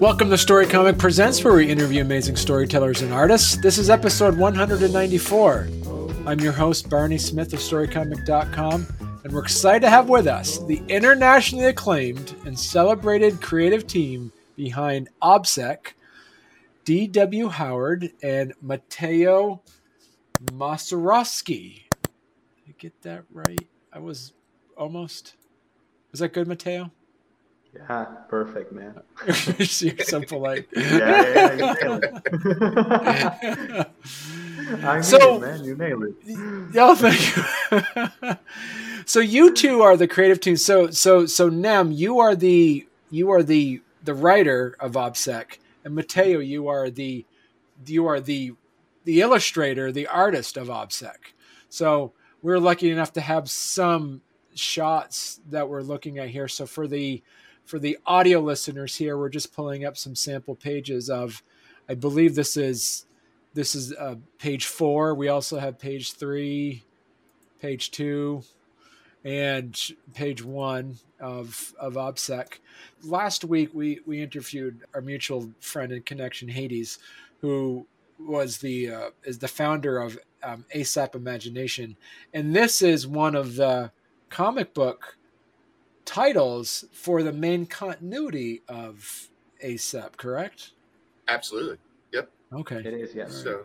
Welcome to Story Comic Presents, where we interview amazing storytellers and artists. This is episode 194. I'm your host, Barney Smith of StoryComic.com, and we're excited to have with us the internationally acclaimed and celebrated creative team behind OPSEC, D.W. Howard, and Mateo Masarovsky. Did I get that right? I was almost. Was that good, Mateo? Yeah, perfect, man. You're so polite. yeah, yeah, yeah, you nailed it. I So- it, man. You nailed it. Oh, thank you. so you two are the creative team. So so so Nem, you are the you are the the writer of OPSEC, and Mateo, you are the you are the the illustrator, the artist of OPSEC. So we're lucky enough to have some shots that we're looking at here. So for the for the audio listeners here, we're just pulling up some sample pages of, I believe this is this is uh, page four. We also have page three, page two, and page one of of OPSEC. Last week we we interviewed our mutual friend and connection Hades, who was the uh, is the founder of um, ASAP Imagination, and this is one of the comic book titles for the main continuity of ASAP. Correct? Absolutely. Yep. Okay. It is, yes. So,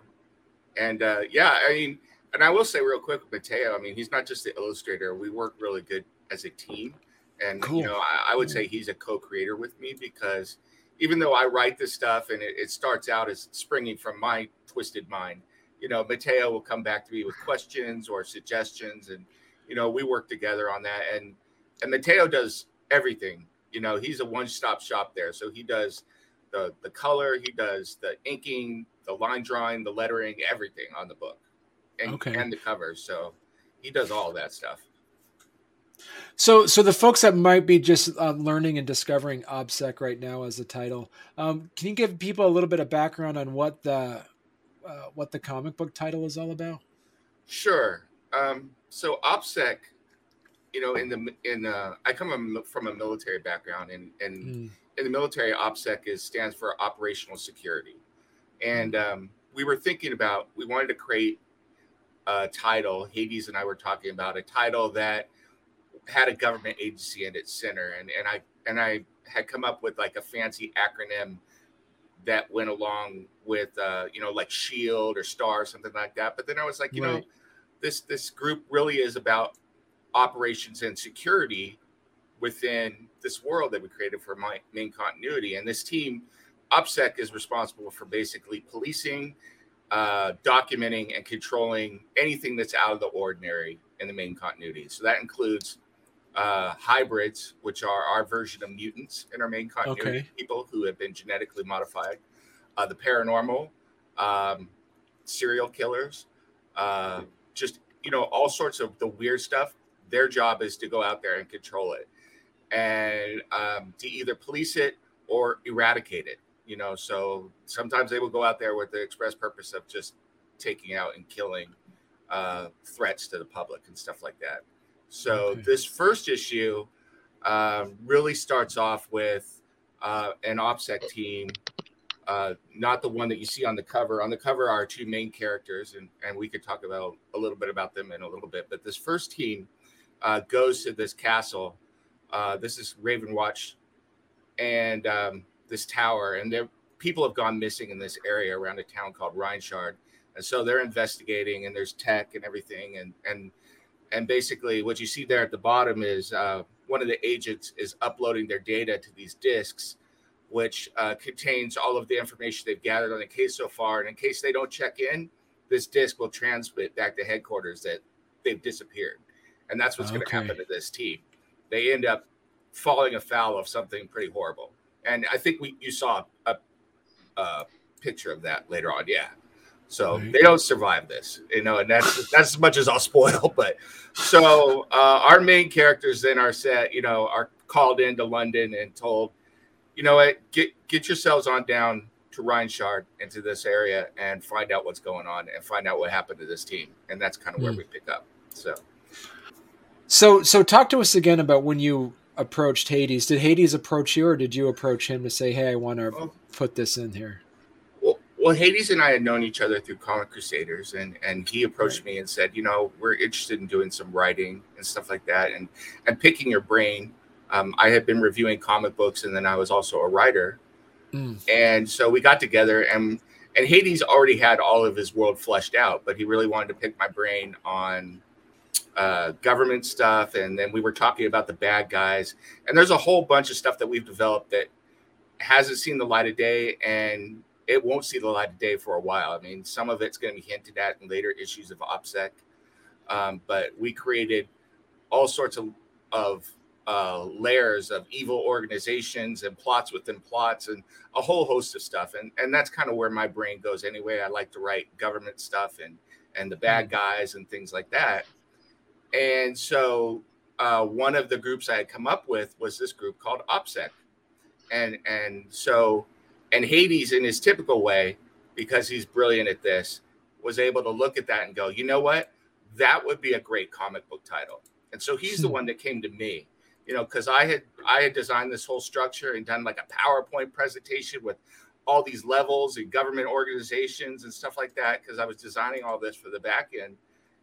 and uh, yeah, I mean, and I will say real quick with Mateo, I mean, he's not just the illustrator. We work really good as a team. And, Cool. you know, I, I would say he's a co creator with me because even though I write this stuff and it, it starts out as springing from my twisted mind, you know, Mateo will come back to me with questions or suggestions. And, you know, we work together on that. And, and Mateo does everything. You know, he's a one stop shop there. So he does the the color, he does the inking, the line drawing, the lettering, everything on the book, and Okay. and the cover. So he does all that stuff. So, so the folks that might be just uh, learning and discovering OPSEC right now as a title, um, can you give people a little bit of background on what the uh, what the comic book title is all about? Sure. Um, so OPSEC, you know, in the in uh, I come from- from a military background, and and Mm, in the military, OPSEC is stands for Operational Security, and um, we were thinking about we wanted to create a title. Hades and I were talking about a title that had a government agency in its center, and and I and I had come up with like a fancy acronym that went along with uh, you know like Shield or Star, or something like that. But then I was like, you know, this this group really is about operations and security within this world that we created for my main continuity. And this team, OPSEC, is responsible for basically policing, uh, documenting, and controlling anything that's out of the ordinary in the main continuity. So that includes uh, hybrids, which are our version of mutants in our main continuity, Okay. people who have been genetically modified, uh, the paranormal, um, serial killers, uh, just you know all sorts of the weird stuff. Their job is to go out there and control it, and um, to either police it or eradicate it. You know, so sometimes they will go out there with the express purpose of just taking out and killing uh, threats to the public and stuff like that. So Okay. this first issue um, really starts off with uh, an OPSEC team, uh, not the one that you see on the cover. On the cover are two main characters, and, and we could talk about a little bit about them in a little bit. But this first team uh, goes to this castle. Uh, this is Ravenwatch, and um, this tower, and there people have gone missing in this area around a town called Rhineshard, and so they're investigating, and there's tech and everything, and and and basically what you see there at the bottom is uh, one of the agents is uploading their data to these disks which uh, contains all of the information they've gathered on the case so far. And in case they don't check in this disk will transmit back to headquarters that they've disappeared. And that's what's going to happen to this team. They end up falling afoul of something pretty horrible. And i think we you saw a, a picture of that later on yeah so Right. they don't survive this, you know, and that's that's as much as I'll spoil. But so uh, our main characters then are set, you know, are called into London and told, you know what, get get yourselves on down to Rhineshard into this area and find out what's going on and find out what happened to this team. And that's kind of where mm. we pick up. So, so, so talk to us again about when you approached Hades. Did Hades approach you, or did you approach him to say, "Hey, I want to well, put this in here"? Well, Hades and I had known each other through Comic Crusaders, and and he approached right. me and said, "You know, we're interested in doing some writing and stuff like that, and and picking your brain." Um, I had been reviewing comic books, and then I was also a writer, mm. and so we got together and. And Hades already had all of his world fleshed out, but he really wanted to pick my brain on uh, government stuff, and then we were talking about the bad guys. And there's a whole bunch of stuff that we've developed that hasn't seen the light of day, and it won't see the light of day for a while. I mean, some of it's going to be hinted at in later issues of OPSEC, um, but we created all sorts of of uh, layers of evil organizations and plots within plots and a whole host of stuff. And and that's kind of where my brain goes anyway. I like to write government stuff and and the bad mm. guys and things like that. And so uh, one of the groups I had come up with was this group called OPSEC. And and so and Hades in his typical way, because he's brilliant at this, was able to look at that and go, you know what? That would be a great comic book title. And so he's the hmm. one that came to me, you know, because I had I had designed this whole structure and done like a PowerPoint presentation with all these levels and government organizations and stuff like that because I was designing all this for the back end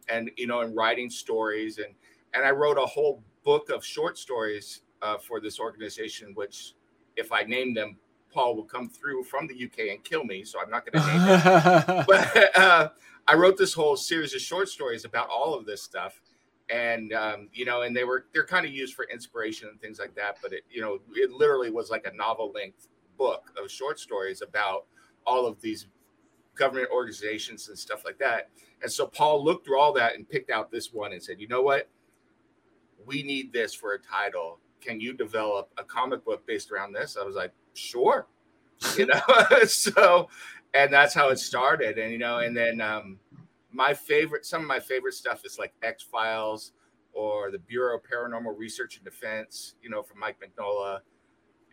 and you know and writing stories and and I wrote a whole book of short stories uh, for this organization which if I name them Paul will come through from the UK and kill me so I'm not going to name it but uh, I wrote this whole series of short stories about all of this stuff and um, you know and they were they're kind of used for inspiration and things like that but it you know it literally was like a novel length book of short stories about all of these government organizations and stuff like that. And so Paul looked through all that and picked out this one and said, you know what? We need this for a title. Can you develop a comic book based around this? I was like, sure. You know, so and that's how it started. And you know, and then um my favorite some of my favorite stuff is like X Files or the Bureau of Paranormal Research and Defense, you know, from Mike Mignola.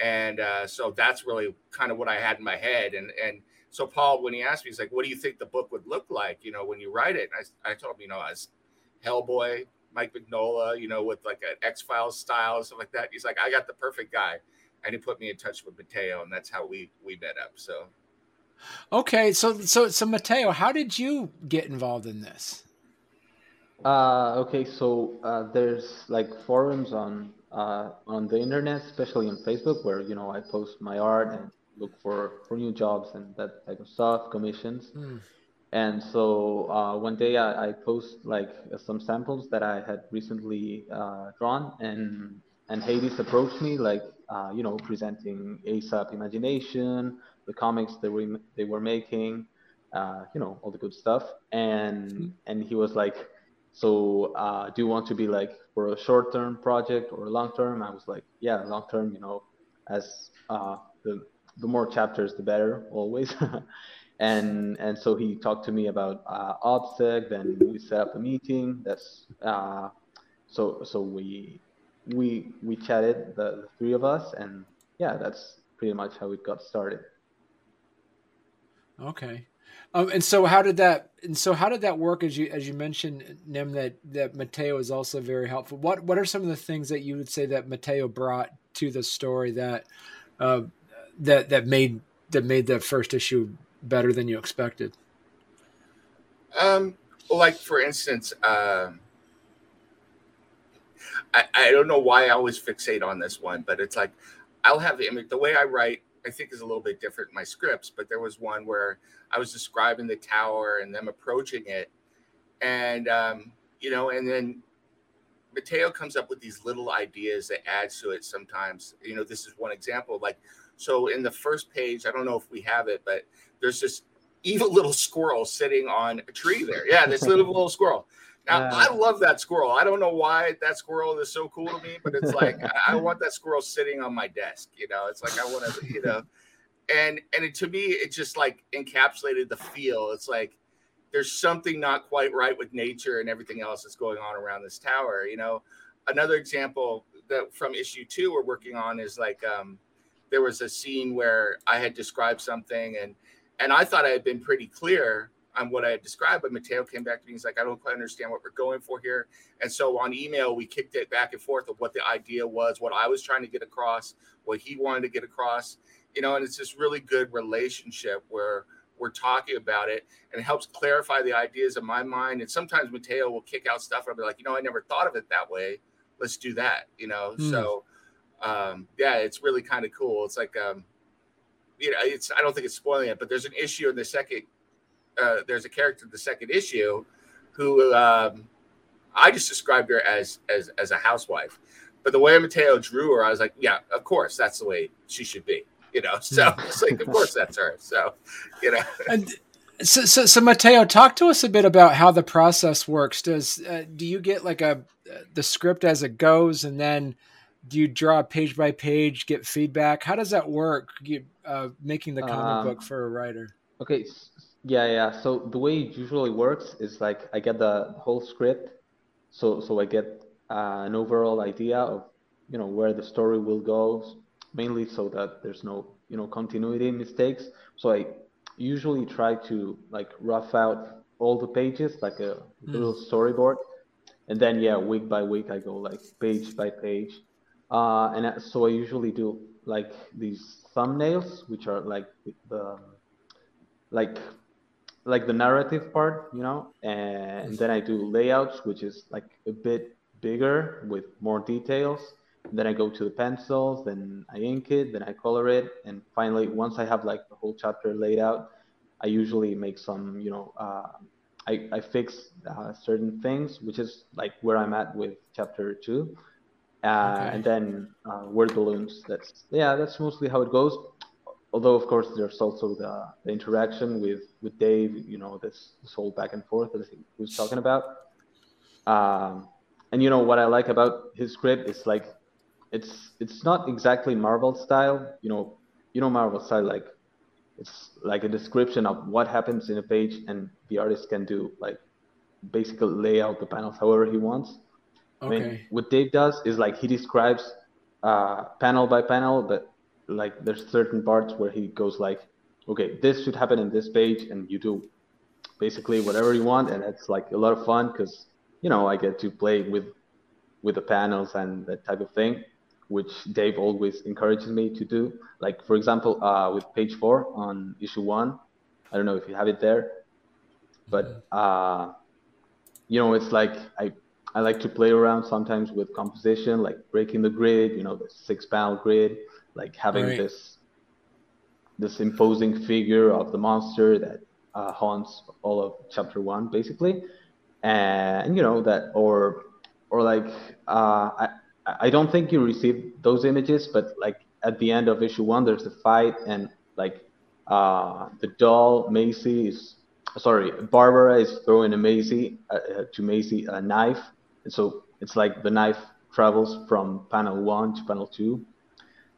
And uh, so that's really kind of what I had in my head. And and so Paul, when he asked me, he's like, "What do you think the book would look like? You know, when you write it?" And I, I told him, you know, as Hellboy, Mike Mignola, you know, with like an X Files style and stuff like that. He's like, "I got the perfect guy," and he put me in touch with Mateo, and that's how we we met up. So, okay, so so so Mateo, how did you get involved in this? Uh, okay, so uh, there's like forums on uh, on the internet, especially on Facebook, where you know I post my art and look for for new jobs and that type of stuff, commissions. Mm. And so uh, one day I, I, post like some samples that I had recently uh, drawn, and and Hades approached me like uh, you know presenting ASAP Imagination, the comics that we they were making, uh, you know all the good stuff, and mm. and he was like, so uh, do you want to be like for a short term project or a long term? I was like, yeah, long term, you know, as uh, the the more chapters, the better, always. and and so he talked to me about uh, OPSEC. Then we set up a meeting. That's uh, so so we we we chatted the, the three of us, and yeah, that's pretty much how it got started. Okay. Um, and so how did that and so how did that work as you as you mentioned Nim that that Mateo is also very helpful. What what are some of the things that you would say that Mateo brought to the story that uh, that that made that made that first issue better than you expected? Um, like for instance, uh, I I don't know why I always fixate on this one, but it's like I'll have the image. The way I write, I think, is a little bit different in my scripts. But there was one where I was describing the tower and them approaching it, and um, you know, and then Mateo comes up with these little ideas that adds to it sometimes. You know, this is one example. Like so in the first page, I don't know if we have it, but there's this evil little squirrel sitting on a tree there. Yeah, this little little squirrel. Now uh, I love that squirrel. I don't know why that squirrel is so cool to me, but it's like I want that squirrel sitting on my desk. You know, it's like I want to, you know, and and it, to me it just like encapsulated the feel. It's like there's something not quite right with nature and everything else that's going on around this tower. You know, another example that from issue two we're working on is like um, there was a scene where I had described something and and I thought I had been pretty clear on what I had described, but Mateo came back to me. He's like, I don't quite understand what we're going for here. And so on email, we kicked it back and forth of what the idea was, what I was trying to get across, what he wanted to get across, you know, and it's this really good relationship where we're talking about it and it helps clarify the ideas in my mind. And sometimes Mateo will kick out stuff and I'll be like, you know, I never thought of it that way. Let's do that, you know? Mm. So, um, yeah, it's really kind of cool. It's like, um, you know, it's, I don't think it's spoiling it, but there's an issue in the second uh, there's a character in the second issue who um, I just described her as as as a housewife. But the way Mateo drew her, I was like, yeah, of course, that's the way she should be. You know, so it's like, of course, that's her. So, you know. And so, so, so Mateo, talk to us a bit about how the process works. Does uh, do you get like a the script as it goes, and then do you draw page by page, get feedback? How does that work? You, uh, making the comic um, book for a writer. Okay, yeah, yeah. So the way it usually works is like I get the whole script, so so I get uh, an overall idea of you know where the story will go, mainly so that there's no you know continuity mistakes. So I usually try to like rough out all the pages like a mm. little storyboard, and then yeah, week by week I go like page by page, uh, and so I usually do like these thumbnails, which are like the like like the narrative part, you know, and then I do layouts, which is like a bit bigger with more details. Then I go to the pencils, then I ink it, then I color it, and finally, once I have like the whole chapter laid out, I usually make some, you know, uh, I, I fix uh, certain things, which is like where I'm at with chapter two. Uh, okay. And then uh, word balloons. That's yeah, that's mostly how it goes although of course there's also the, the interaction with with Dave, you know, this this whole back and forth that he was talking about. Um, and you know what I like about his script is like it's it's not exactly Marvel style. You know, you know Marvel style like it's like a description of what happens in a page, and the artist can do like basically lay out the panels however he wants. Okay. I mean, what Dave does is like he describes uh, panel by panel, but like there's certain parts where he goes like, okay, this should happen in this page, and you do basically whatever you want, and it's like a lot of fun because you know I get to play with with the panels and that type of thing, which Dave always encourages me to do. Like for example, uh, with page four on issue one, I don't know if you have it there, but uh, you know it's like I I like to play around sometimes with composition, like breaking the grid, you know, the six panel grid, like having right. this this imposing figure of the monster that uh, haunts all of chapter one, basically, and you know that, or or like uh, I I don't think you received those images, but like at the end of issue one, there's a fight, and like uh, the doll Macy is sorry, Barbara is throwing a Macy uh, uh, to Macy a knife, and so it's like the knife travels from panel one to panel two,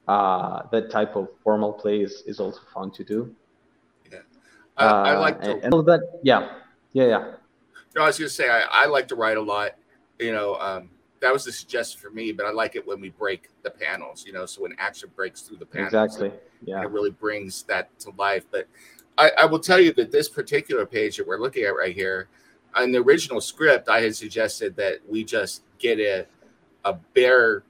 uh, that type of formal play is, is also fun to do. Yeah, I, uh, I like to. And, that, yeah, yeah, yeah. No, I was going to say I, I like to write a lot. You know, um, that was the suggestion for me, but I like it when we break the panels. You know, so when action breaks through the panels, exactly. Yeah, it really brings that to life. But I, I will tell you that this particular page that we're looking at right here, in the original script, I had suggested that we just get a a bare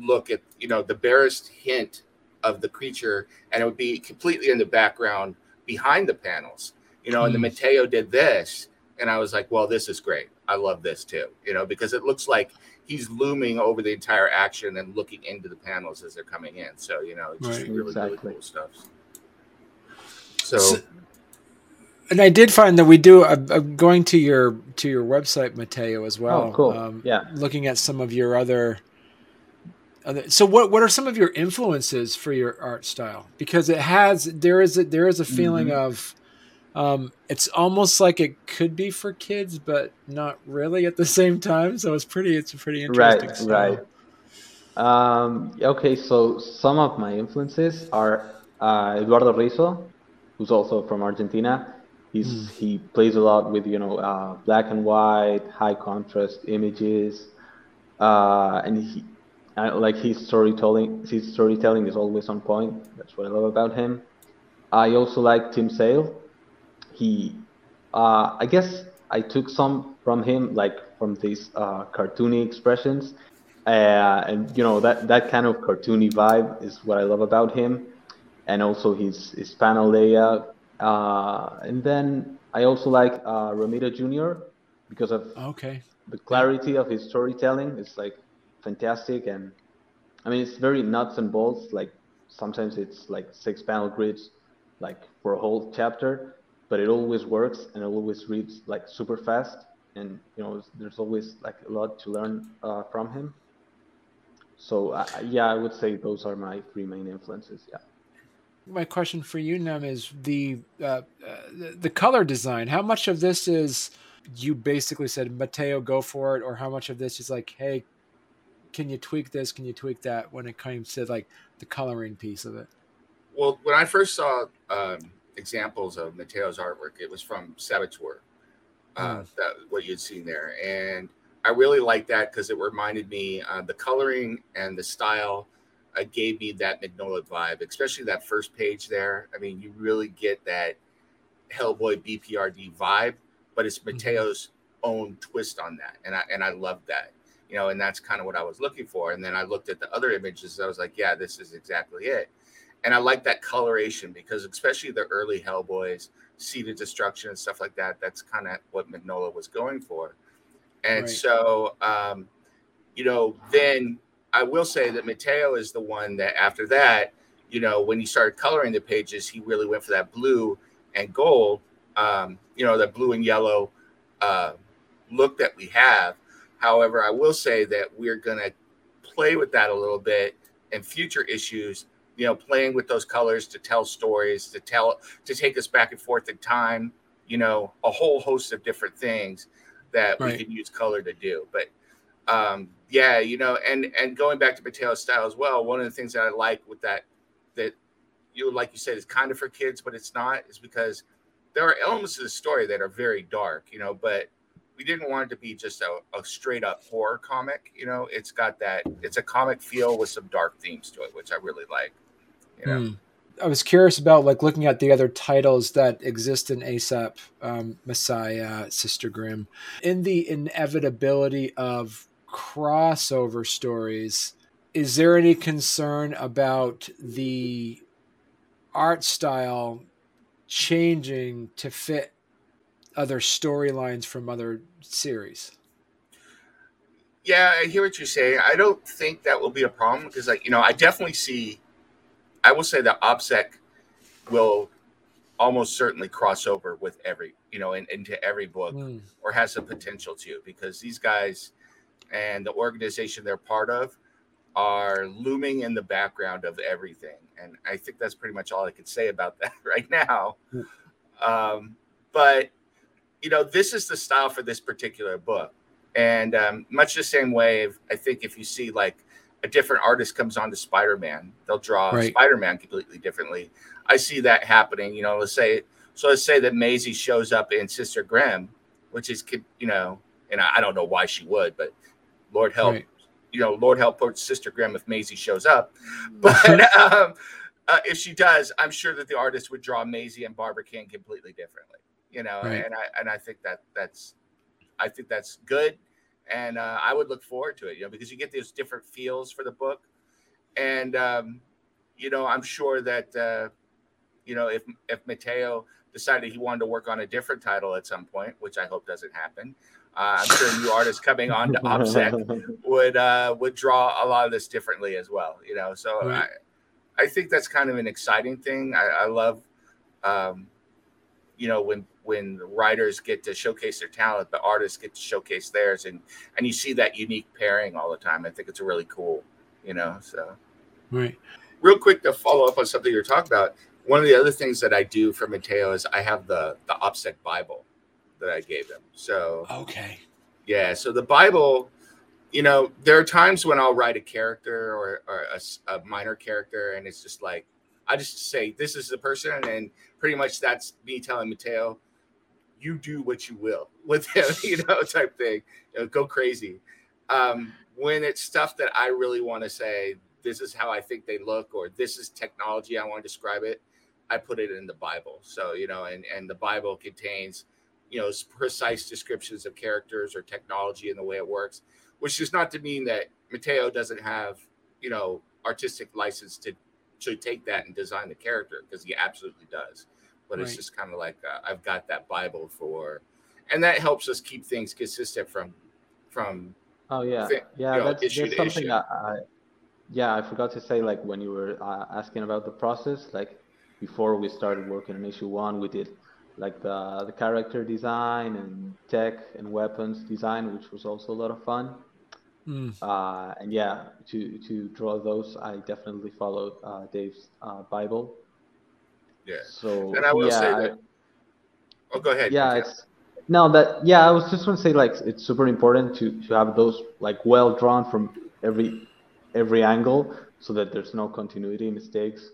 look at you know the barest hint of the creature and it would be completely in the background behind the panels you know mm. and the hmm. mateo did this and i was like well this is great i love this too you know because it looks like he's looming over the entire action and looking into the panels as they're coming in so you know it's just really exactly. really cool stuff so, so, and I did find that we do I'm going to your to your website, Mateo, as well. Oh, cool. Um, yeah, looking at some of your other so what what are some of your influences for your art style? Because it has there is a, there is a feeling mm-hmm. of um, it's almost like it could be for kids, but not really at the same time. So it's pretty it's a pretty interesting. Right, style. right. Um, okay, so some of my influences are uh, Eduardo Risso, who's also from Argentina. He's mm. he plays a lot with you know uh, black and white, high contrast images, uh, and he I, like his storytelling, his storytelling is always on point. That's what I love about him. I also like Tim Sale. He, uh, I guess I took some from him, like from these uh, cartoony expressions, uh, and you know that that kind of cartoony vibe is what I love about him, and also his his panel layout. Uh, and then I also like uh, Romita Jr. because of okay the clarity of his storytelling. It's like fantastic, and I mean it's very nuts and bolts. Like sometimes it's like six panel grids, like for a whole chapter, but it always works and it always reads like super fast and you know there's always like a lot to learn uh, from him so uh, yeah i would say those are my three main influences yeah my question for you nem is the uh, uh the color design how much of this is you basically said mateo go for it or how much of this is like hey can you tweak this can you tweak that when it comes to like the coloring piece of it well when i first saw um examples of Mateo's artwork. It was from Saboteur, uh, mm. that what you'd seen there, and I really liked that because it reminded me uh, the coloring and the style uh, gave me that Mignola vibe, especially that first page there. I mean, you really get that Hellboy BPRD vibe, but it's mm-hmm. Mateo's mm-hmm. own twist on that, and I and I love that. You know, and that's kind of what I was looking for. And then I looked at the other images. I was like, yeah, this is exactly it and I like that coloration because especially the early Hellboys, Seed of Destruction and stuff like that. That's kind of what Mignola was going for, and right. so um, you know, then I will say that Mateo is the one that after that, you know, when he started coloring the pages, he really went for that blue and gold, um, you know, that blue and yellow uh, look that we have. However, I will say that we're going to play with that a little bit in future issues you know, playing with those colors to tell stories, to tell, to take us back and forth in time, you know, a whole host of different things that right. we can use color to do. But um, yeah, you know, and and going back to Mateo's style as well, one of the things that I like with that that you like you said is kind of for kids, but it's not, is because there are elements of the story that are very dark, you know, but we didn't want it to be just a, a, straight up horror comic. You know, it's got that it's a comic feel with some dark themes to it, which I really like. You know? Mm. I was curious about like looking at the other titles that exist in ASAP, um, Messiah, Sister Grimm, in the inevitability of crossover stories. Is there any concern about the art style changing to fit other storylines from other series? Yeah, I hear what you're saying. I don't think that will be a problem because, like, you know, I definitely see I will say that OPSEC will almost certainly cross over with every, you know, in, into every book mm. or has the potential to because these guys and the organization they're part of are looming in the background of everything. And I think that's pretty much all I could say about that right now. Mm. Um, but, you know, this is the style for this particular book. And um, much the same way, I think if you see like a different artist comes on to Spider-Man, they'll draw right. Spider-Man completely differently. I see that happening. You know, let's say so. Let's say that Maisie shows up in Sister Grimm, which is you know, and I, don't know why she would, but Lord help, right. you know, Lord help Sister Grimm if Maisie shows up. But um, uh, if she does, I'm sure that the artist would draw Maisie and Barbara King completely differently. You know, right. and I and I think that that's I think that's good and uh, I would look forward to it. You know, because you get those different feels for the book, and um, you know, I'm sure that uh, you know if if Mateo decided he wanted to work on a different title at some point, which I hope doesn't happen. Uh, I'm sure new artists coming on to OPSEC would uh, would draw a lot of this differently as well. You know, so. I, I think that's kind of an exciting thing. I, I love, um, you know, when when writers get to showcase their talent, the artists get to showcase theirs, and and you see that unique pairing all the time. I think it's really cool, you know. So, right. Real quick to follow up on something you're talking about. One of the other things that I do for Mateo is I have the the OPSEC Bible that I gave him. So okay, yeah. So the Bible, you know, there are times when I'll write a character or, or a, a minor character, and it's just like I just say this is the person, and pretty much that's me telling Mateo you do what you will with him, you know, type thing. You know, go crazy. Um, when it's stuff that I really want to say, this is how I think they look, or this is technology I want to describe it, I put it in the Bible. So, you know, and, and the Bible contains, you know, precise descriptions of characters or technology and the way it works, which is not to mean that Mateo doesn't have, you know, artistic license to to take that and design the character because he absolutely does. But right. it's just kind of like uh, I've got that Bible for, and that helps us keep things consistent from from. Oh yeah, yeah. You know, that's, that's something I, I, yeah, I forgot to say like when you were uh, asking about the process, like before we started working on issue one, we did like the the character design and tech and weapons design, which was also a lot of fun. Mm. Uh, and yeah, to to draw those, I definitely followed uh, Dave's uh, Bible. Yeah. So and I will yeah, say that. Oh, go ahead. Yeah, it's no that. Yeah, I was just going to say like it's super important to to have those like well drawn from every every angle, so that there's no continuity mistakes.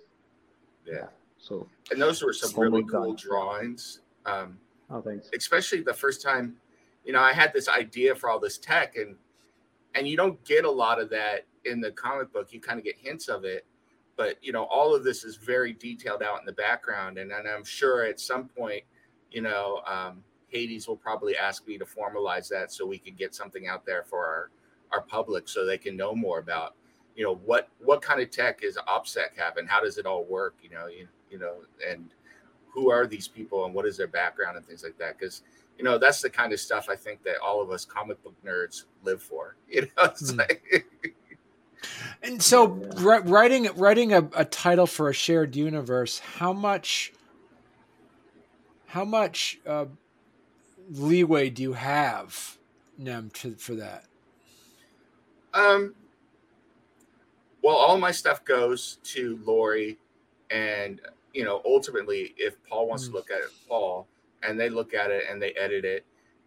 Yeah. So. And those were some really cool done. drawings. Um, oh, thanks. Especially the first time, you know, I had this idea for all this tech and and you don't get a lot of that in the comic book. You kind of get hints of it, but you know, all of this is very detailed out in the background. And, and I'm sure at some point, you know, um, Hades will probably ask me to formalize that so we can get something out there for our our public so they can know more about you know what what kind of tech is OPSEC having how does it all work you know you, you know and who are these people and what is their background and things like that because you know that's the kind of stuff i think that all of us comic book nerds live for you know mm. like, and so yeah. writing writing a, a title for a shared universe how much how much uh, leeway do you have nem to, for that um well all my stuff goes to lori and you know ultimately if paul wants mm. to look at it paul and they look at it and they edit it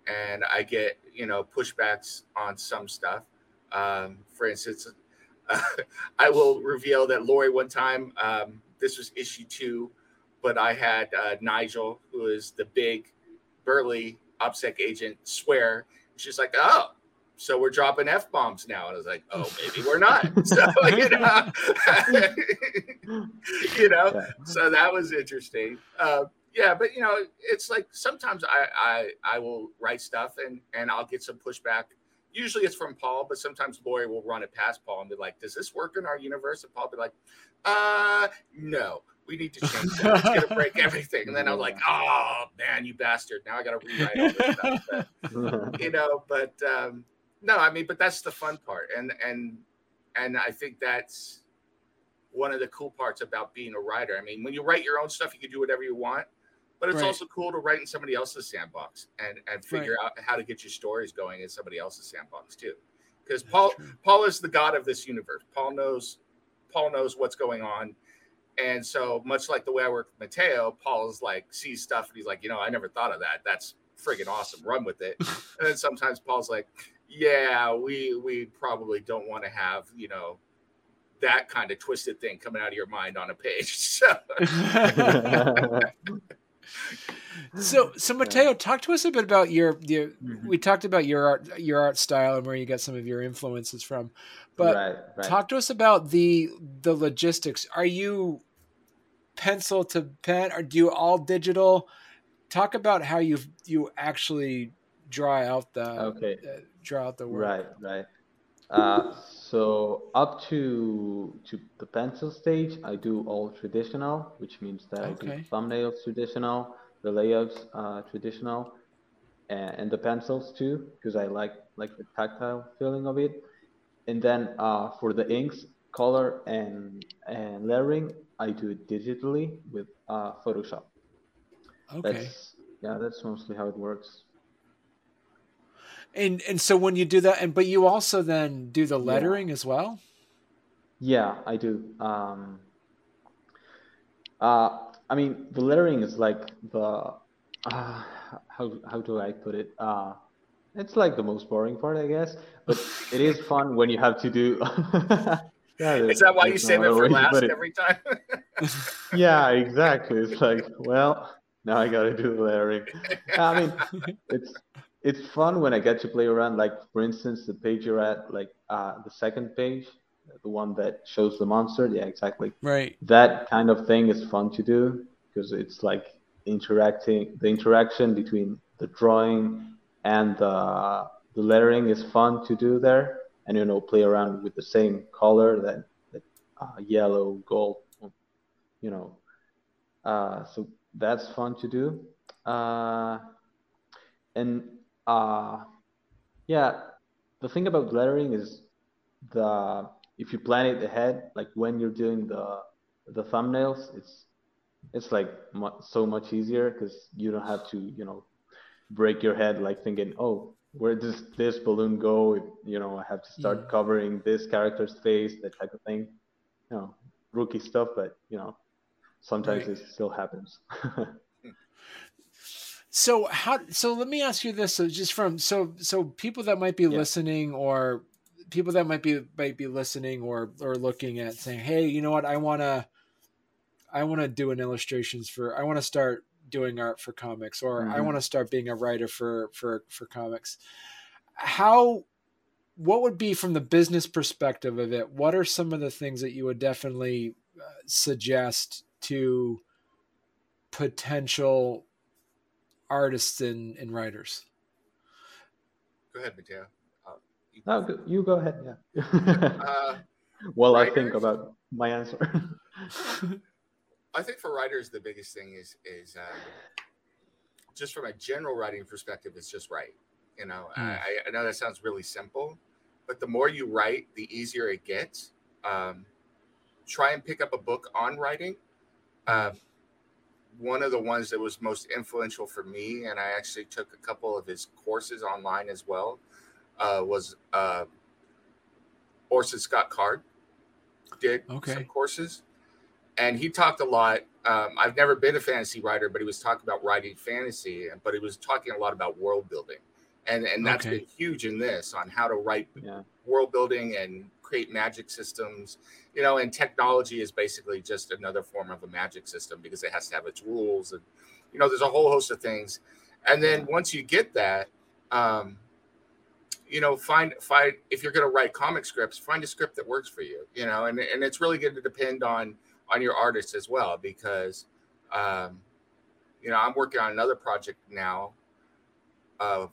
and i get you know pushbacks on some stuff um, for instance uh, i will reveal that lori one time um, this was issue two but i had uh, nigel who is the big burly opsec agent swear she's like oh so we're dropping f bombs now, and I was like, oh, maybe we're not. So you know, you know, so that was interesting. Uh, yeah, but you know, it's like sometimes I, I I will write stuff and and I'll get some pushback. Usually it's from Paul, but sometimes Lori will run it past Paul and be like, "Does this work in our universe?" And Paul be like, "Uh, no, we need to change that. It's gonna break everything." And then I'm like, "Oh man, you bastard! Now I got to rewrite all this stuff." But, you know, but um, no, I mean, but that's the fun part, and and and I think that's one of the cool parts about being a writer. I mean, when you write your own stuff, you can do whatever you want but it's right. also cool to write in somebody else's sandbox and and figure right. out how to get your stories going in somebody else's sandbox too. Because paul true. paul is the god of this universe. Paul knows paul knows what's going on. And so much like the way i work with mateo paul is like sees stuff and he's like you know i never thought of that. That's friggin' awesome. Run with it. And then sometimes paul's like yeah we we probably don't want to have you know that kind of twisted thing coming out of your mind on a page. So so so Mateo, talk to us a bit about your your. Mm-hmm. We talked about your art your art style and where you got some of your influences from, but right, right. talk to us about the the logistics. Are you pencil to pen, or do you all digital? Talk about how you you actually draw out the okay uh, draw out the work. Right, right. Uh, so up to to the pencil stage, I do all traditional, which means that okay. I do thumbnails traditional, the layouts uh, traditional, and, and, the pencils too, because I like like the tactile feeling of it. And then uh, for the inks, color and and lettering, I do it digitally with uh, Photoshop. Okay. That's, yeah, that's mostly how it works. And and so when you do that, and but you also then do the lettering yeah. as well. Yeah, I do. Um, uh, I mean, the lettering is like the uh, how how do I put it? Uh, it's like the most boring part, I guess. But it is fun when you have to do. yeah, is that why you save it for last every time? yeah, exactly. It's like, well, now I got to do the lettering. I mean, it's it's fun when I get to play around. Like for instance, the page you're at, like uh, the second page, the one that shows the monster. Yeah, exactly. Right. That kind of thing is fun to do because it's like interacting. The interaction between the drawing and the the lettering is fun to do there, and you know play around with the same color that, that uh, yellow, gold, you know. Uh, so that's fun to do. Uh, and uh, yeah, the thing about lettering is the if you plan it ahead, like when you're doing the the thumbnails, it's it's like mu- so much easier because you don't have to you know break your head like thinking oh where does this balloon go you know i have to start Mm. covering this character's face that type of thing you know rookie stuff but you know sometimes Right. it still happens So how? So let me ask you this: so just from so so people that might be Yeah. listening, or people that might be might be listening, or or looking at saying, "Hey, you know what? I want to, I want to do an illustrations for. I want to start doing art for comics, or I Mhm. want to start being a writer for for for comics." How? What would be from the business perspective of it? What are some of the things that you would definitely uh, suggest to potential artists and, and writers. Go ahead, Mateo. Uh, you- no, go- you go ahead yeah uh, well i think about my answer I think for writers, the biggest thing is is um, just from a general writing perspective, it's just write. You know, Mm. I, I know that sounds really simple, but the more you write, the easier it gets. Um, try and pick up a book on writing. Um, one of the ones that was most influential for me, and I actually took a couple of his courses online as well, uh, was uh, Orson Scott Card did Okay. some courses, and he talked a lot. Um, I've never been a fantasy writer, but he was talking about writing fantasy, but he was talking a lot about world building, and and that's Okay. been huge in this on how to write yeah world building and create magic systems you know and technology is basically just another form of a magic system because it has to have its rules and you know there's a whole host of things. And then once you get that um you know find find if you're going to write comic scripts find a script that works for you you know and, and it's really going to depend on on your artist as well because um you know i'm working on another project now uh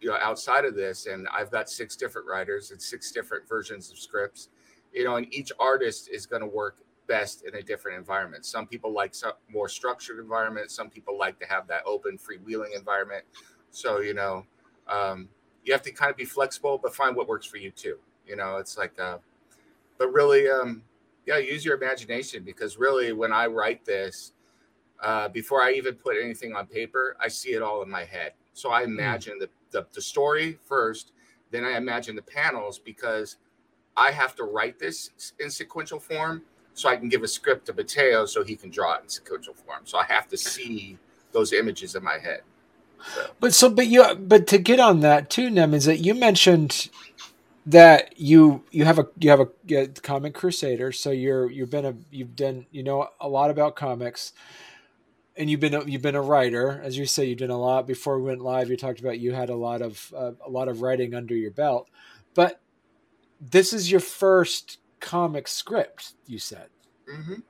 you know outside of this and i've got six different writers and six different versions of scripts you know and each artist is going to work best in a different environment. Some people like some more structured environment. Some people like to have that open freewheeling environment. So you know um, you have to kind of be flexible but find what works for you too. You know it's like uh, but really um, yeah use your imagination because really when i write this uh, before i even put anything on paper i see it all in my head. So i imagine the, the, the story first then i imagine the panels because i have to write this in sequential form so i can give a script to mateo so he can draw it in sequential form. So i have to see those images in my head. So, But so, but you, but to get on that too, Nem, is that you mentioned that you you have a you have a, comic crusader, so you're you've been a you've done you know a lot about comics, and you've been a, you've been a writer, as you say, you've done a lot. Before we went live. You talked about you had a lot of uh, a lot of writing under your belt, but this is your first comic script. You said. mhm.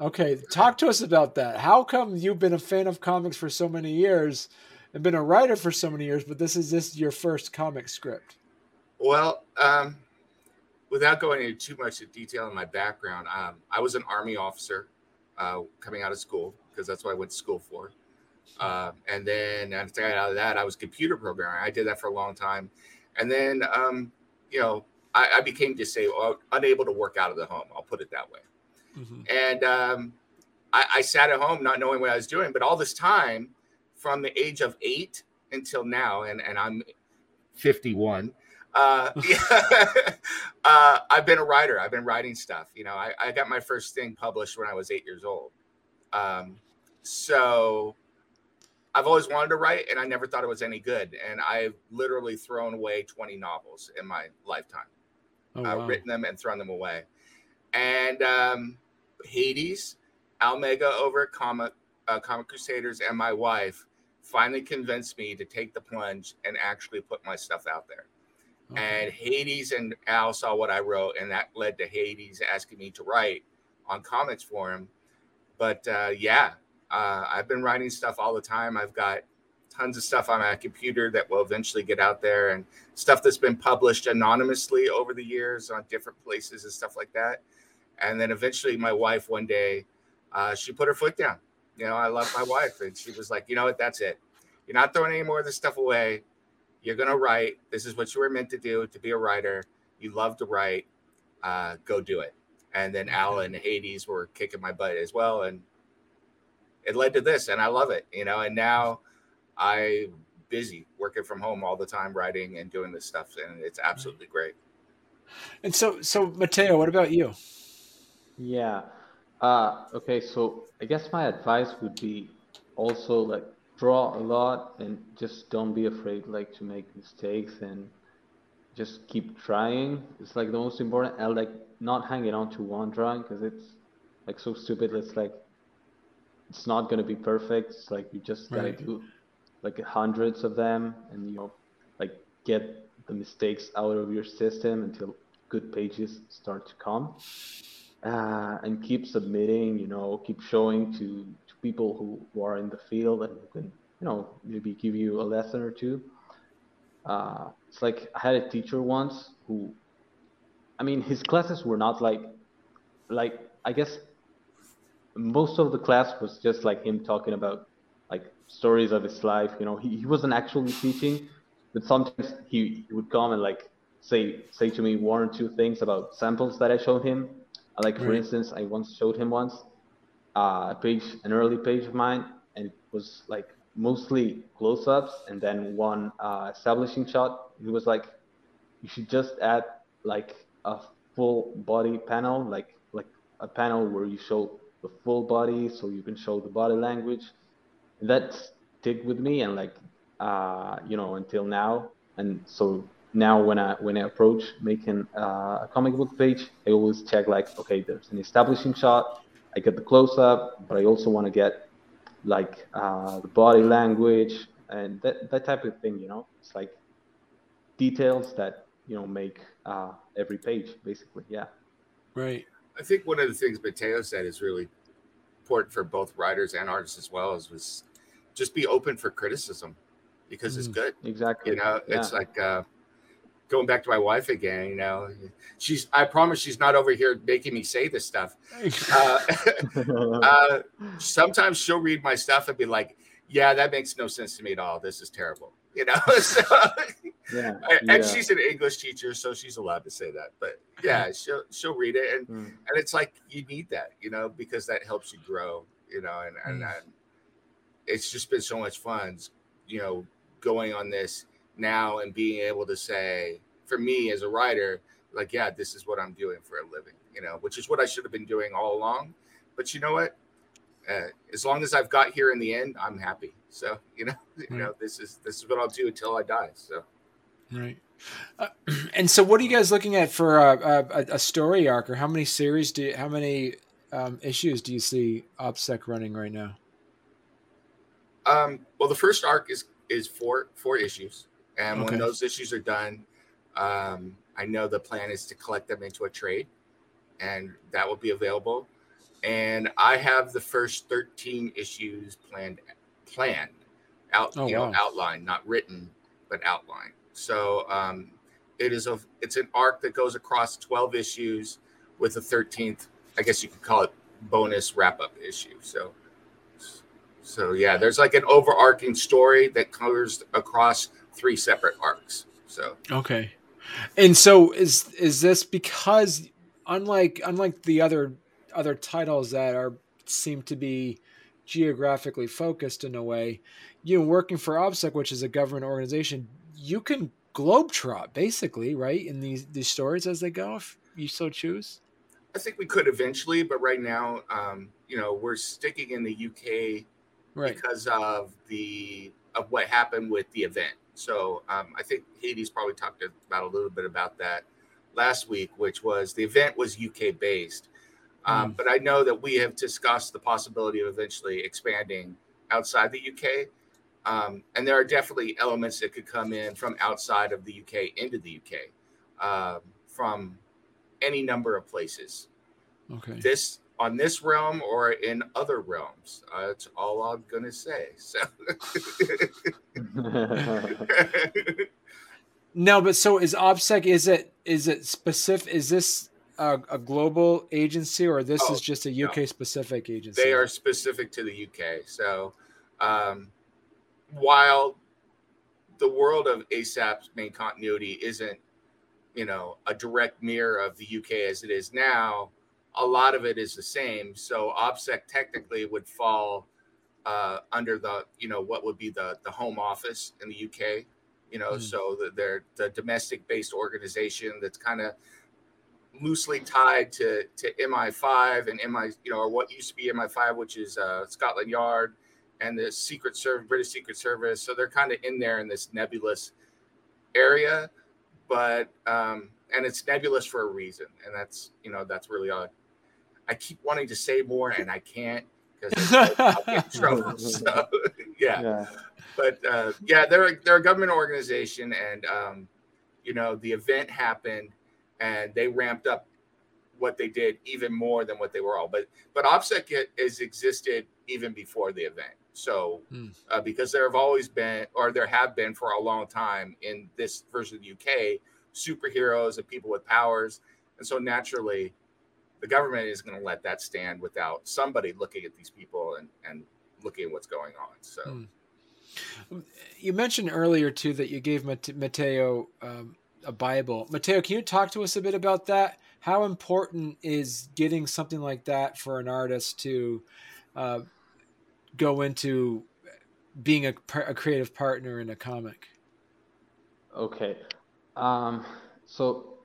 Okay, talk to us about that. How come you've been a fan of comics for so many years and been a writer for so many years, but this is this your first comic script? Well, um, without going into too much detail in my background, um, I was an army officer uh, coming out of school because that's what I went to school for. Uh, and then after I got out of that, I was computer programmer. I did that for a long time. And then, um, you know, I, I became disabled, unable to work out of the home. I'll put it that way. Mm-hmm. And um, I, I sat at home not knowing what I was doing. But all this time, from the age of eight until now, and, and I'm 51, uh, uh, I've been a writer. I've been writing stuff. You know, I, I got my first thing published when I was eight years old. Um, so I've always wanted to write, and I never thought it was any good. And I've literally thrown away 20 novels in my lifetime Oh, uh, written them and thrown them away. And um, Hades, Almega over at Comic uh, Comic Crusaders, and my wife finally convinced me to take the plunge and actually put my stuff out there. Okay. And Hades and Al saw what I wrote, and that led to Hades asking me to write on comics for him. But uh, yeah, uh, I've been writing stuff all the time. I've got tons of stuff on my computer that will eventually get out there, and stuff that's been published anonymously over the years on different places and stuff like that. And then eventually, my wife one day, uh, she put her foot down. You know, I love my wife, and she was like, "You know what? That's it. You're not throwing any more of this stuff away. You're gonna write. This is what you were meant to do to be a writer. You love to write. Uh, go do it." And then Al and Hades were kicking my butt as well, and it led to this, and I love it. You know, and now I busy working from home all the time, writing and doing this stuff, and it's absolutely great. And so, so Mateo, what about you? Yeah. Uh, okay. So I guess my advice would be also like draw a lot and just don't be afraid like to make mistakes and just keep trying. It's like the most important. And like not hanging on to one drawing because it's like so stupid. It's like it's not gonna be perfect. It's like you just gotta right. do like hundreds of them and you know like get the mistakes out of your system until good pages start to come uh, and keep submitting you know keep showing to, to people who, who are in the field and who can you know maybe give you a lesson or two uh, it's like i had a teacher once who i mean his classes were not like like i guess most of the class was just like him talking about like stories of his life. You know, he, he wasn't actually teaching, but sometimes he, he would come and like say say to me one or two things about samples that I showed him. Like for right. instance, I once showed him once uh, a page, an early page of mine, and it was like mostly close-ups and then one uh, establishing shot. He was like, you should just add like a full body panel, like like a panel where you show the full body, so you can show the body language. That stick with me and like uh, you know until now. And so now when i when i approach making uh, a comic book page i always check like okay there's an establishing shot. I get the close up but i also want to get like uh, the body language and that, that type of thing you know? It's like details that you know make uh, every page basically yeah. Right i think one of the things mateo said is really important for both writers and artists as well as was just be open for criticism because mm, it's good. Exactly. You know, yeah. it's like uh, going back to my wife again. You know, she's. I promise she's not over here making me say this stuff. Uh, uh, sometimes she'll read my stuff and be like, "Yeah, that makes no sense to me at all. This is terrible." You know. so, yeah, and yeah. she's an English teacher, so she's allowed to say that. But yeah, she'll she'll read it, and mm. and it's like you need that, you know, because that helps you grow. You know, and and. Mm it's just been so much fun, you know, going on this now and being able to say, for me as a writer, like, yeah, this is what I'm doing for a living, you know, which is what I should have been doing all along. But you know what? Uh, as long as I've got here in the end, I'm happy. So you know, you know, this is this is what I'll do until I die. So, right. Uh, and so, what are you guys looking at for a, a, a story arc, or how many series do you, how many um, issues do you see OPSEC running right now? Um, well, the first arc is is four four issues, and okay. when those issues are done, um, I know the plan is to collect them into a trade, and that will be available. And I have the first thirteen issues planned planned out, oh, you wow. know, outlined, not written, but outlined. So um, it is a it's an arc that goes across twelve issues with a thirteenth, I guess you could call it bonus wrap up issue. So so yeah, there's like an overarching story that covers across three separate arcs. So okay, and so is is this because unlike unlike the other other titles that are seem to be geographically focused in a way, you know, working for OPSEC, which is a government organization, you can globetrot basically, right, in these these stories as they go, if you so choose. I think we could eventually, but right now, um, you know, we're sticking in the UK right. because of the of what happened with the event. So um, I think Hades probably talked about a little bit about that last week, which was the event was UK based. Um, mm. But I know that we have discussed the possibility of eventually expanding outside the UK. Um, and there are definitely elements that could come in from outside of the UK into the UK um, from any number of places. Okay. This on this realm or in other realms. Uh, that's all I'm gonna say. So. no, but so is OPSEC? Is it is it specific? Is this a, a global agency or this Oh, is just a UK no. specific agency? they are specific to the UK. So, um, while the world of ASAP's main continuity isn't, you know, a direct mirror of the UK as it is now, a lot of it is the same. So, OPSEC technically would fall uh, under the, you know, what would be the the home office in the UK. You know, Hmm. so the, they're the domestic based organization that's kind of loosely tied to to MI5 and MI, you know, or what used to be MI5, which is uh, Scotland Yard and the Secret Service, British Secret Service. So they're kind of in there in this nebulous area, but um, and it's nebulous for a reason, and that's you know that's really odd. I keep wanting to say more and I can't because I'll get in trouble. So yeah yeah. but uh, yeah, they're a, they're a government organization, and um, you know the event happened, and they ramped up what they did even more than what they were all. But but OPSEC has existed even before the event. So Hmm. uh, because there have always been, or there have been for a long time in this version of the UK, superheroes and people with powers, and so naturally. The government is going to let that stand without somebody looking at these people and, and looking at what's going on. So, Hmm. You mentioned earlier too that you gave Mate- Mateo um, a Bible. Mateo, can you talk to us a bit about that? How important is getting something like that for an artist to uh, go into being a, a creative partner in a comic? Okay. Um, so,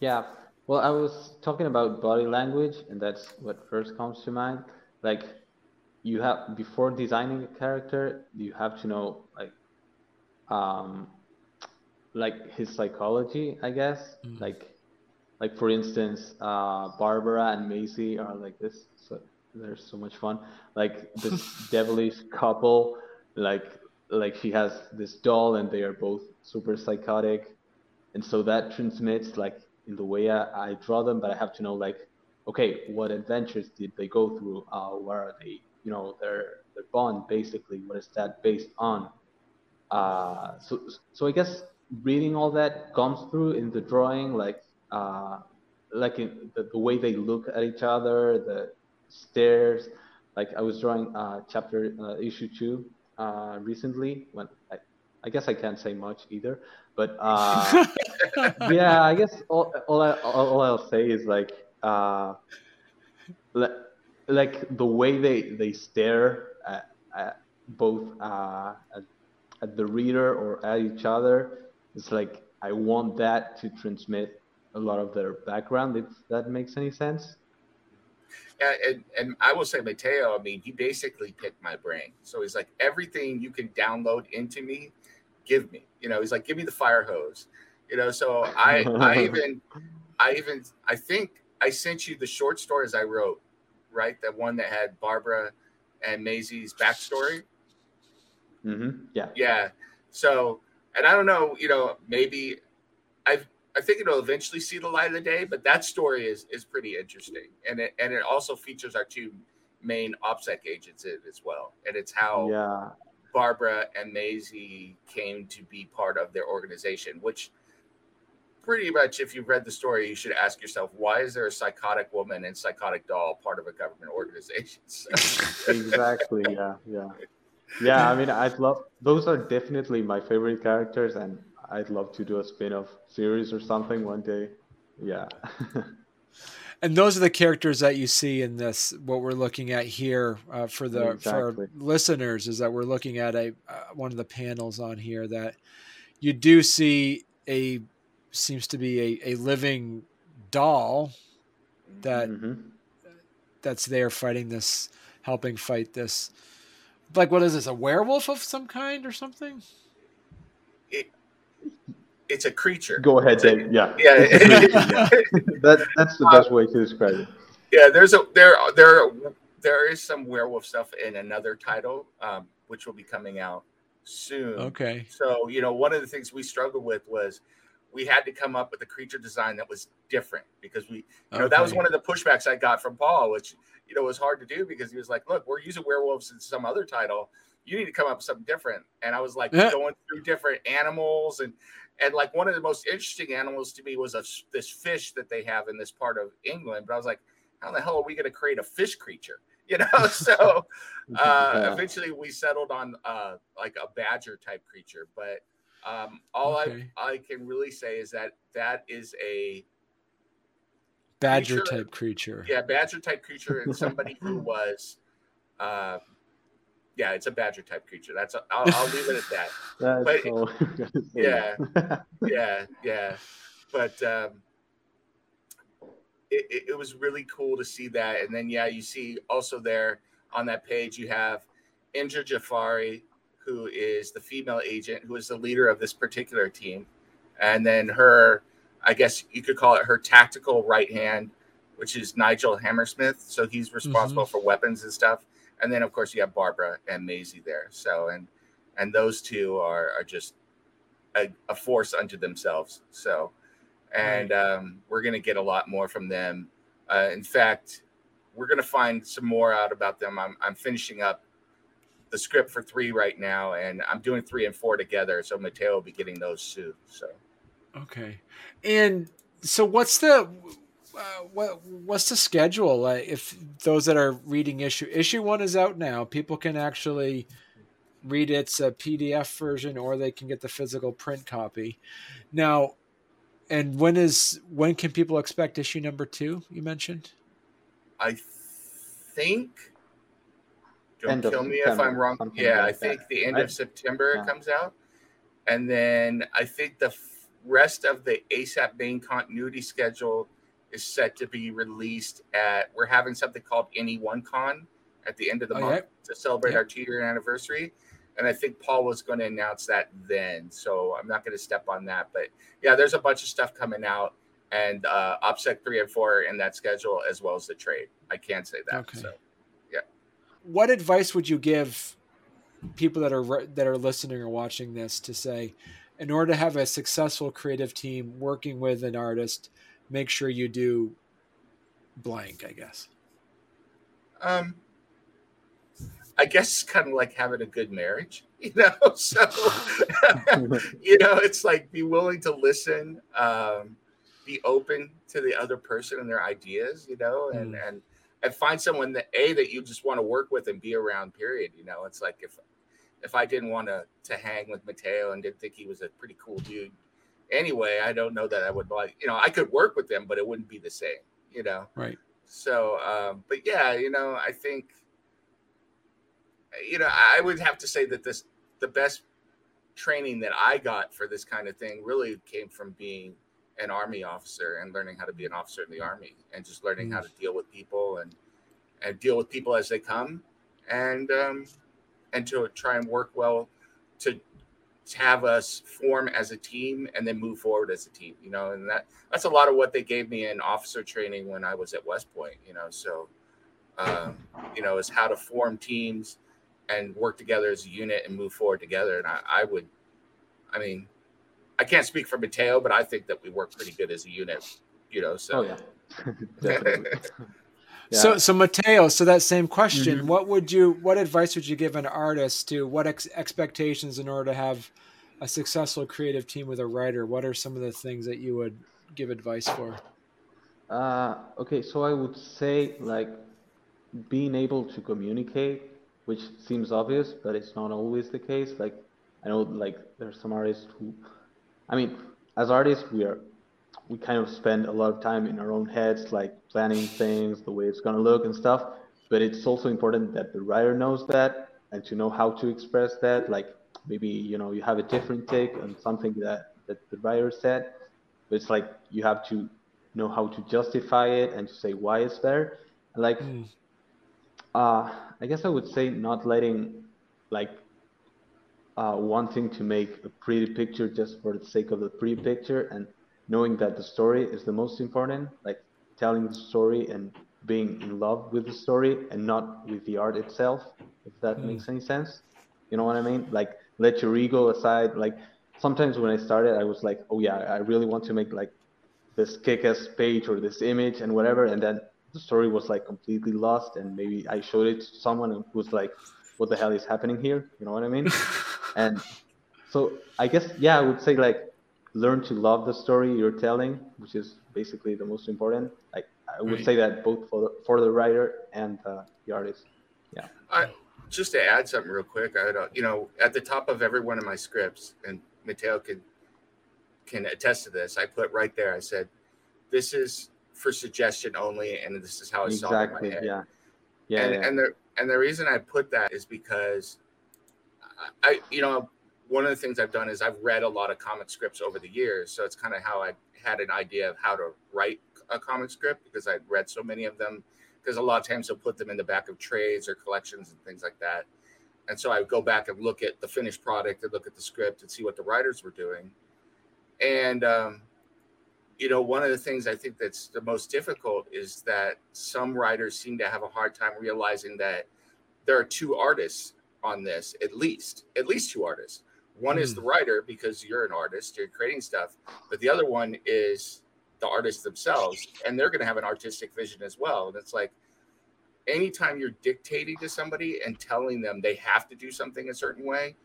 yeah. Well, I was talking about body language, and that's what first comes to mind. Like, you have before designing a character, you have to know like, um, like his psychology, I guess. Mm. Like, like for instance, uh, Barbara and Maisie are like this. So they're so much fun. Like this devilish couple. Like, like she has this doll, and they are both super psychotic, and so that transmits like in the way I, I draw them. But I have to know like, okay, what adventures did they go through? Uh, what are they? You know, their their bond basically. What is that based on? Uh, so so I guess reading all that comes through in the drawing, like uh, like in the, the way they look at each other, the stares. Like I was drawing uh, chapter uh, issue two uh, recently. When I, I guess I can't say much either, but uh, yeah, I guess all all, I, all, I'll say is like uh, le- like the way they they stare at, at both uh, at, at the reader or at each other. It's like I want that to transmit a lot of their background. If that makes any sense. Yeah, and, and I will say Mateo, I mean, he basically picked my brain. So he's like, everything you can download into me, give me. You know, he's like, give me the fire hose. You know, so I I even I even I think I sent you the short stories I wrote, right? The one that had Barbara and Maisie's backstory. Mm-hmm. Yeah. Yeah. So, and I don't know, you know, maybe I I think it'll eventually see the light of the day, but that story is is pretty interesting, and it and it also features our two main OPSEC agents in it as well, and it's how Yeah. Barbara and Maisie came to be part of their organization, which pretty much, if you've read the story, you should ask yourself, why is there a psychotic woman and psychotic doll part of a government organization? So- exactly. Yeah. Yeah yeah i mean i'd love those are definitely my favorite characters and i'd love to do a spin-off series or something one day yeah And those are the characters that you see in this. What we're looking at here uh, for the for Exactly. our listeners is that we're looking at a uh, one of the panels on here that you do see a seems to be a, a living doll that Mhm. that's there fighting this, helping fight this. Like what is this? A werewolf of some kind or something? it's a creature. go ahead dave yeah Yeah. that, that's the best way to describe it yeah there's a there there there is some werewolf stuff in another title um which will be coming out soon. Okay. So, you know, one of the things we struggled with was we had to come up with a creature design that was different because we, you know, that was one of the pushbacks I got from Paul, which, you know, was hard to do because he was like, look, we're using werewolves in some other title. You need to come up with something different. And I was like Yeah. going through different animals and, and like one of the most interesting animals to me was a, this fish that they have in this part of England. But I was like, how the hell are we going to create a fish creature? You know, so uh, Yeah. eventually we settled on uh, like a badger type creature. But um, all Okay. I I can really say is that that is a Badger creature- type creature. yeah badger type creature and somebody who was uh, yeah it's a badger type creature. That's a, I'll, I'll leave it at that. That's But- all I'm gonna say. Yeah. yeah, yeah. But um, it, it, it was really cool to see that. And then, yeah, you see also there on that page, you have Indra Jafari, who is the female agent, who is the leader of this particular team. And then her, I guess you could call it her tactical right hand, which is Nigel Hammersmith. So he's responsible for weapons and stuff. And then, of course, you have Barbara and Maisie there. So, and and those two are, are just a, a force unto themselves. So, and um, we're going to get a lot more from them. Uh, in fact, we're going to find some more out about them. I'm, I'm finishing up the script for three right now, and I'm doing three and four together. So Mateo will be getting those soon. So Okay. And so what's the uh, what what's the schedule like if those that are reading issue issue 1 is out now people can actually read its a PDF version or they can get the physical print copy. Now and when is when can people expect issue number 2 you mentioned? I think. Don't End of kill me if I'm wrong. something Yeah, I think that. the end I- of September yeah. it comes out, and then I think the f- rest of the ASAP main continuity schedule is set to be released at. We're having something called Any One Con at the end of the Oh, month to celebrate Yeah. our two-year anniversary, and I think Paul was going to announce that then. So I'm not going to step on that, but yeah, there's a bunch of stuff coming out. And uh, OPSEC three and four in that schedule as well as the trade. I can't say that. Okay. So What advice would you give people that are that are listening or watching this to say in order to have a successful creative team working with an artist make sure you do blank i guess Um, I guess kind of like having a good marriage, you know. So, you know, it's like be willing to listen, um, be open to the other person and their ideas, you know, and and and find someone that a that you just want to work with and be around. Period. You know, it's like if if I didn't want to to hang with Mateo and didn't think he was a pretty cool dude, anyway, I don't know that I would like. You know, I could work with him, but it wouldn't be the same. You know. right So, um, but yeah, you know, I think, you know, I would have to say that this, the best training that I got for this kind of thing really came from being an army officer and learning how to be an officer in the army and just learning how to deal with people and, and deal with people as they come and, um, and to try and work well to, to have us form as a team and then move forward as a team, you know, and that, that's a lot of what they gave me in officer training when I was at West Point, you know. So, um, you know, is how to form teams and work together as a unit and move forward together. And I, I would, I mean, I can't speak for Mateo, but I think that we work pretty good as a unit, you know. So, Oh yeah, definitely. so Yeah. so mateo so that same question Mhm. what would you what advice would you give an artist to what ex- expectations in order to have a successful creative team with a writer what are some of the things that you would give advice for Uh, okay, so I would say like being able to communicate, which seems obvious, but it's not always the case. Like I know like there's some artists who, I mean, as artists we are, we kind of spend a lot of time in our own heads, like planning things, the way it's gonna look and stuff. But it's also important that the writer knows that and to know how to express that. Like maybe you know you have a different take on something that that the writer said, but it's like you have to know how to justify it and to say why it's there. Like, Mm. uh, I guess I would say not letting, like, uh, wanting to make a pretty picture just for the sake of the pretty picture and knowing that the story is the most important, like telling the story and being in love with the story and not with the art itself, if that Mm. makes any sense. You know what I mean? Like let your ego aside. Like sometimes when I started, I was like, oh yeah, I really want to make like this kick-ass page or this image and whatever, and then the story was like completely lost, and maybe I showed it to someone who was like, what the hell is happening here? You know what I mean? and so I guess yeah, I would say like learn to love the story you're telling, which is basically the most important. Like I would right. say that both for the, for the writer and uh, the artist. Yeah. I, just to add something real quick, I don't, you know, at the top of every one of my scripts, and Mateo can can attest to this. I put right there. I said, "This is for suggestion only, and this is how I exactly, saw it in my head." Yeah. Yeah. And, yeah. and the and the reason I put that is because I, you know, one of the things I've done is I've read a lot of comic scripts over the years, so it's kind of how I had an idea of how to write a comic script because I'd read so many of them. Because a lot of times they'll put them in the back of trades or collections and things like that. And so I would go back and look at the finished product and look at the script and see what the writers were doing. And um, you know, one of the things I think that's the most difficult is that some writers seem to have a hard time realizing that there are two artists on this, at least, at least two artists. One mm. is the hmm. writer because you're an artist, you're creating stuff, but the other one is the artists themselves, and they're going to have an artistic vision as well. And it's like anytime you're dictating to somebody and telling them they have to do something a certain way,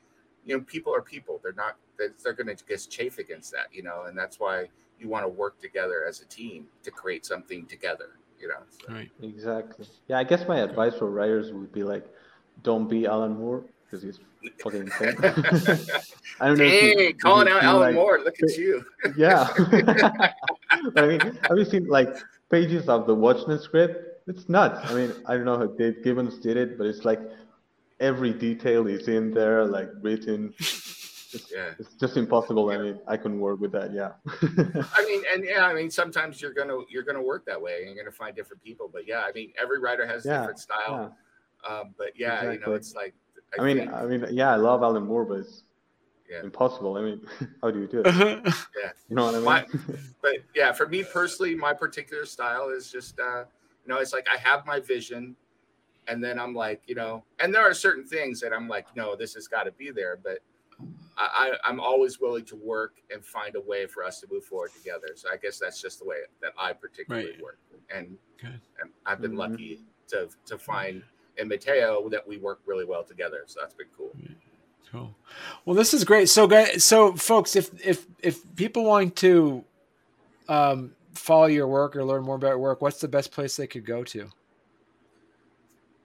you know, people are people. They're not. They're going to just chafe against that, you know, and that's why you want to work together as a team to create something together, you know. So. Right. Exactly. Yeah, I guess my advice for writers would be like, don't be Alan Moore because he's fucking insane. I don't know. Hey, calling out Alan like, Moore. Look at you. yeah. I mean, have you seen like pages of the Watchmen script? It's nuts. I mean, I don't know how Dave Gibbons did it, but it's like every detail is in there, like written. It's, yeah. it's just impossible. I mean, I couldn't work with that. Yeah. I mean, and yeah, I mean, sometimes you're gonna you're gonna work that way, and you're gonna find different people. But yeah, I mean, every writer has a yeah, different style. Yeah. Um, but yeah, exactly. you know, it's like. I, I mean, think, I mean, yeah, I love Alan Moore, but it's yeah. impossible. I mean, how do you do it? yeah, you know what I mean. My, but yeah, for me personally, my particular style is just, uh, you know, it's like I have my vision, and then I'm like, you know, and there are certain things that I'm like, no, this has got to be there, but I, I'm always willing to work and find a way for us to move forward together. So I guess that's just the way that I particularly right. work, and, and I've been mm-hmm. lucky to to find in Mateo that we work really well together. So that's been cool. Cool. Well, this is great. So, guys, so folks, if if if people want to um, follow your work or learn more about your work, what's the best place they could go to?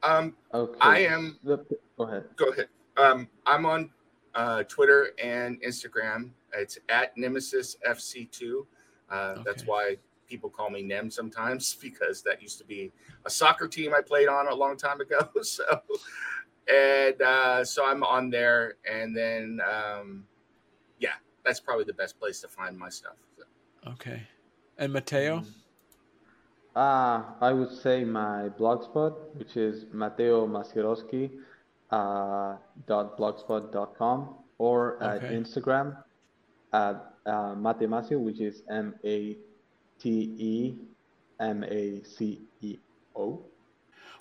Um, okay. I am. Go ahead. Go ahead. Um, I'm on uh, Twitter and Instagram. It's at Nemesis FC2. Uh, okay. That's why people call me Nem sometimes because that used to be a soccer team I played on a long time ago. So, and uh, so I'm on there, and then um, yeah, that's probably the best place to find my stuff. So. Okay, and Mateo. Uh, I would say my blogspot, which is Mateo Masierowski uh, dot blogspot.com or at Instagram at uh, Matemaceo, which is M A T E M A C E O.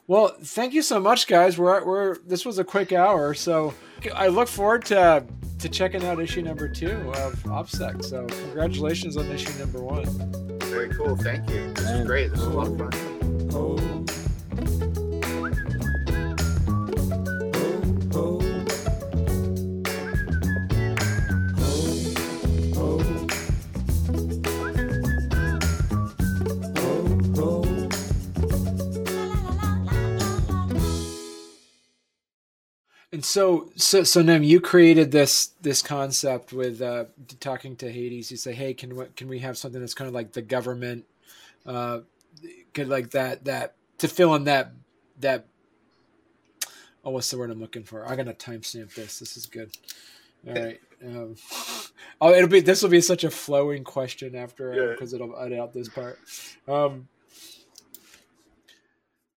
Well, thank you so much, guys. We're, we're this was a quick hour, so I look forward to to checking out issue number two of OPSEC. So congratulations on issue number one. Very cool. Thank you. This was great. This was a lot of fun. Oh. So, so, so Nem, you created this this concept with uh, talking to Hades. You say, "Hey, can we, can we have something that's kind of like the government, uh, could like that that to fill in that that oh, what's the word I'm looking for? I'm gonna timestamp this. This is good. All right. Um, oh, it'll be this will be such a flowing question after because uh, it'll edit out this part. Um,